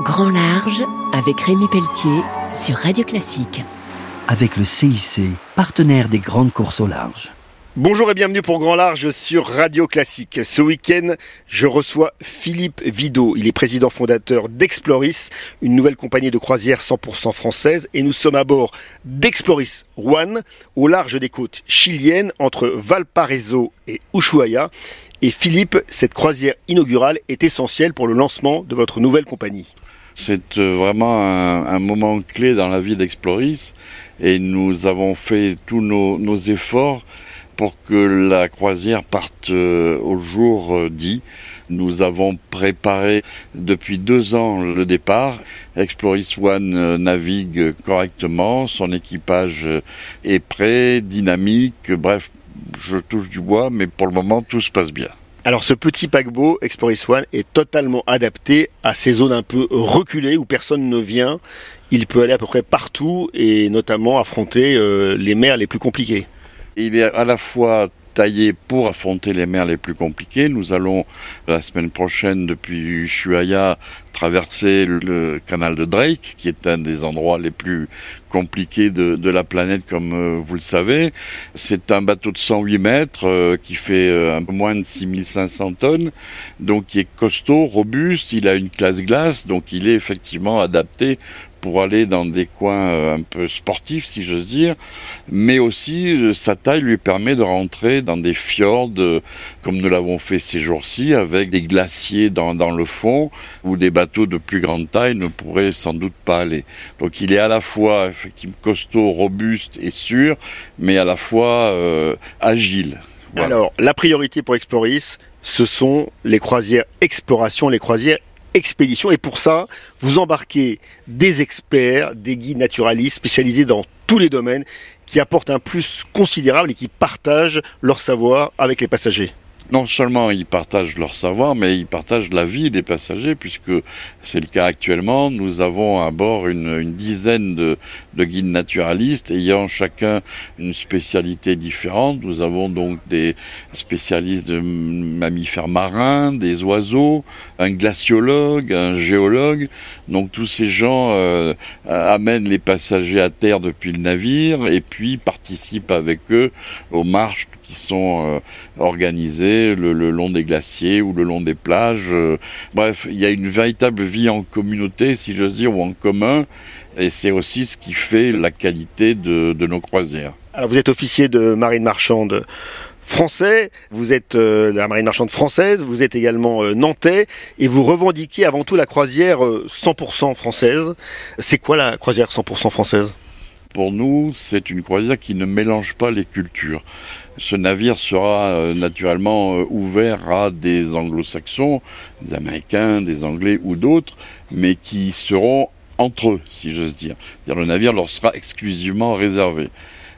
Grand Large avec Rémi Pelletier sur Radio Classique. Avec le CIC, partenaire des grandes courses au large. Bonjour et bienvenue pour Grand Large sur Radio Classique. Ce week-end, je reçois Philippe Vidot. Il est président fondateur d'Exploris, une nouvelle compagnie de croisière 100% française. Et nous sommes à bord d'Exploris One, au large des côtes chiliennes, entre Valparaiso et Ushuaia. Et Philippe, cette croisière inaugurale est essentielle pour le lancement de votre nouvelle compagnie. C'est euh, vraiment un, moment clé dans la vie d'Exploris et nous avons fait tous nos efforts pour que la croisière parte euh, au jour euh, dit. Nous avons préparé depuis deux ans le départ. Exploris One navigue correctement, son équipage est prêt, dynamique, bref, je touche du bois, mais pour le moment tout se passe bien. Alors ce petit paquebot Exploris One est totalement adapté à ces zones un peu reculées où personne ne vient. Il peut aller à peu près partout et notamment affronter les mers les plus compliquées. Il est à la fois taillé pour affronter les mers les plus compliquées. Nous allons la semaine prochaine depuis Ushuaia traverser le canal de Drake, qui est un des endroits les plus compliqués de, la planète, comme euh, vous le savez. C'est un bateau de 108 mètres euh, qui fait euh, un peu moins de 6500 tonnes, donc qui est costaud, robuste. Il a une classe glace, donc il est effectivement adapté pour aller dans des coins un peu sportifs, si j'ose dire, mais aussi sa taille lui permet de rentrer dans des fjords, comme nous l'avons fait ces jours-ci, avec des glaciers dans, le fond, où des bateaux de plus grande taille ne pourraient sans doute pas aller. Donc il est à la fois costaud, robuste et sûr, mais à la fois agile. Alors, la priorité pour Exploris, ce sont les croisières exploration, les croisières expédition. Et pour ça, vous embarquez des experts, des guides naturalistes spécialisés dans tous les domaines qui apportent un plus considérable et qui partagent leur savoir avec les passagers non seulement ils partagent leur savoir, mais ils partagent la vie des passagers, puisque c'est le cas actuellement. Nous avons à bord une, dizaine de, guides naturalistes ayant chacun une spécialité différente. Nous avons donc des spécialistes de mammifères marins, des oiseaux, un glaciologue, un géologue. Donc tous ces gens euh, amènent les passagers à terre depuis le navire et puis participent avec eux aux marches sont euh, organisés le, long des glaciers ou le long des plages. Euh. bref, il y a une véritable vie en communauté, si j'ose dire, ou en commun, et c'est aussi ce qui fait la qualité de, nos croisières. Alors vous êtes officier de marine marchande français, vous êtes euh, la marine marchande française, vous êtes également nantais et vous revendiquez avant tout la croisière 100% française. C'est quoi la croisière 100% française? Pour nous, c'est une croisière qui ne mélange pas les cultures. Ce navire sera euh, naturellement euh, ouvert à des anglo-saxons, des américains, des anglais ou d'autres, mais qui seront entre eux, si j'ose dire. Le navire leur sera exclusivement réservé.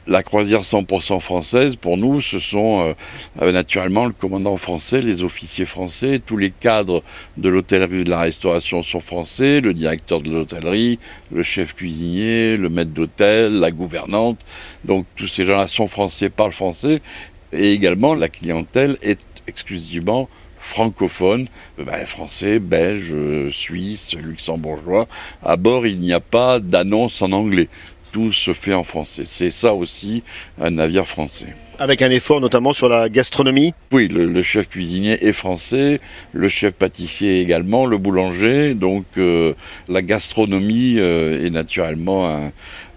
La croisière 100% française, pour nous, ce sont euh, euh, naturellement le commandant français, les officiers français, tous les cadres de l'hôtellerie de la restauration sont français, le directeur de l'hôtellerie, le chef cuisinier, le maître d'hôtel, la gouvernante. Donc tous ces gens-là sont français, parlent français. Et également, la clientèle est exclusivement francophone, ben, français, belge, suisse, luxembourgeois. À bord, il n'y a pas d'annonce en anglais tout se fait en français. C'est ça aussi un navire français. Avec un effort notamment sur la gastronomie Oui, le, chef cuisinier est français, le chef pâtissier également, le boulanger. Donc euh, la gastronomie euh, est naturellement un,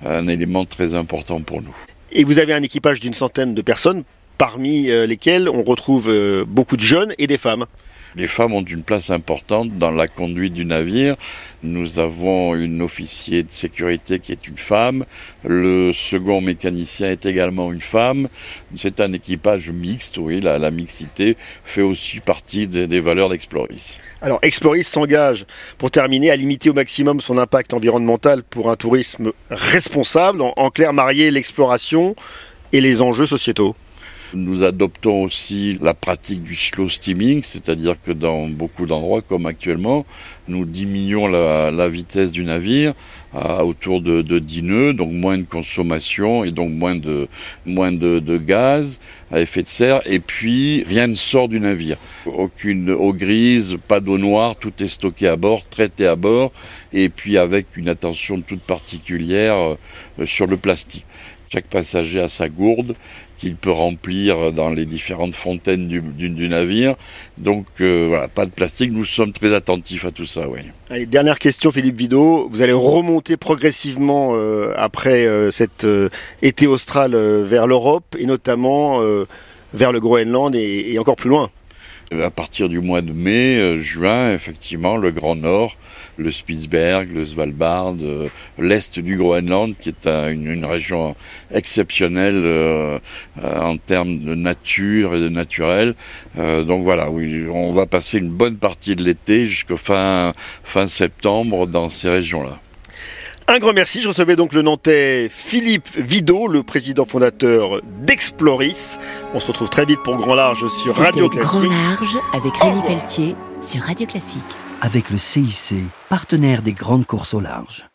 un, élément très important pour nous. Et vous avez un équipage d'une centaine de personnes, parmi euh, lesquelles on retrouve beaucoup de jeunes et des femmes. Les femmes ont une place importante dans la conduite du navire. Nous avons une officier de sécurité qui est une femme. Le second mécanicien est également une femme. C'est un équipage mixte, oui, la, mixité fait aussi partie des, valeurs d'Exploris. Alors Exploris s'engage, pour terminer, à limiter au maximum son impact environnemental pour un tourisme responsable, en clair marier l'exploration et les enjeux sociétaux. Nous adoptons aussi la pratique du slow steaming, c'est-à-dire que dans beaucoup d'endroits, comme actuellement, nous diminuons la, vitesse du navire autour de, de 10 nœuds, donc moins de consommation et donc moins de, gaz à effet de serre. Et puis, rien ne sort du navire. Aucune eau grise, pas d'eau noire, tout est stocké à bord, traité à bord, et puis avec une attention toute particulière euh, sur le plastique. Chaque passager a sa gourde qu'il peut remplir dans les différentes fontaines du, navire. Donc euh, voilà, pas de plastique, nous sommes très attentifs à tout ça. Oui. Allez, dernière question Philippe Vidot, vous allez remonter progressivement euh, après euh, cet été austral vers l'Europe et notamment vers le Groenland et encore plus loin à partir du mois de mai, euh, juin, effectivement, le Grand Nord, le Spitzberg, le Svalbard, euh, l'est du Groenland, qui est un, une, région exceptionnelle euh, en termes de nature et de naturel. Euh, donc voilà, on va passer une bonne partie de l'été jusqu'au fin, fin septembre dans ces régions-là. Un grand merci. Je recevais donc le Nantais Philippe Vidot, le président fondateur d'Exploris. On se retrouve très vite pour Grand Large sur Radio Classique. Grand Large avec Rémi Pelletier sur Radio Classique. Avec le CIC, partenaire des grandes courses au large.